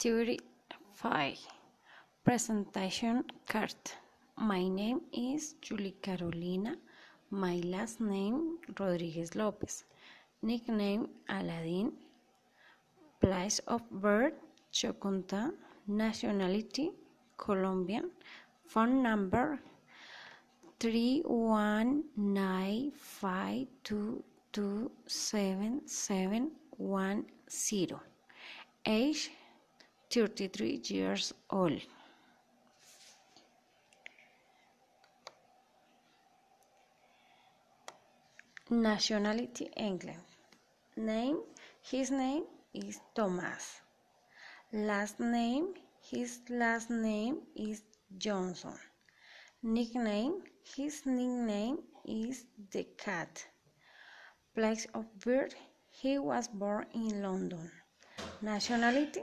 35 Presentation card My name is Julie Carolina. My last name Rodriguez Lopez. Nickname Aladdin. Place of birth Choconta. Nationality Colombian. Phone number 31952277710. Age 33 years old. Nationality England. Name His name is Thomas. Last name His last name is Johnson. Nickname His nickname is the cat. Place of birth He was born in London. Nationality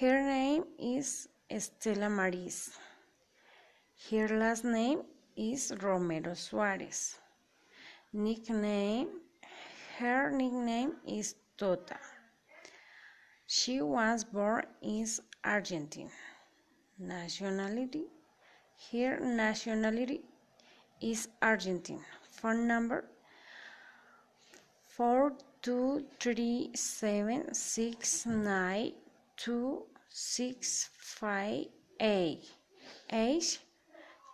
Her name is Estela Maris. Her last name is Romero Suarez. Nickname Her nickname is Tota. She was born in Argentina. Nationality Her nationality is Argentine. Phone number 4237692658. Age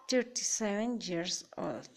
37 years old.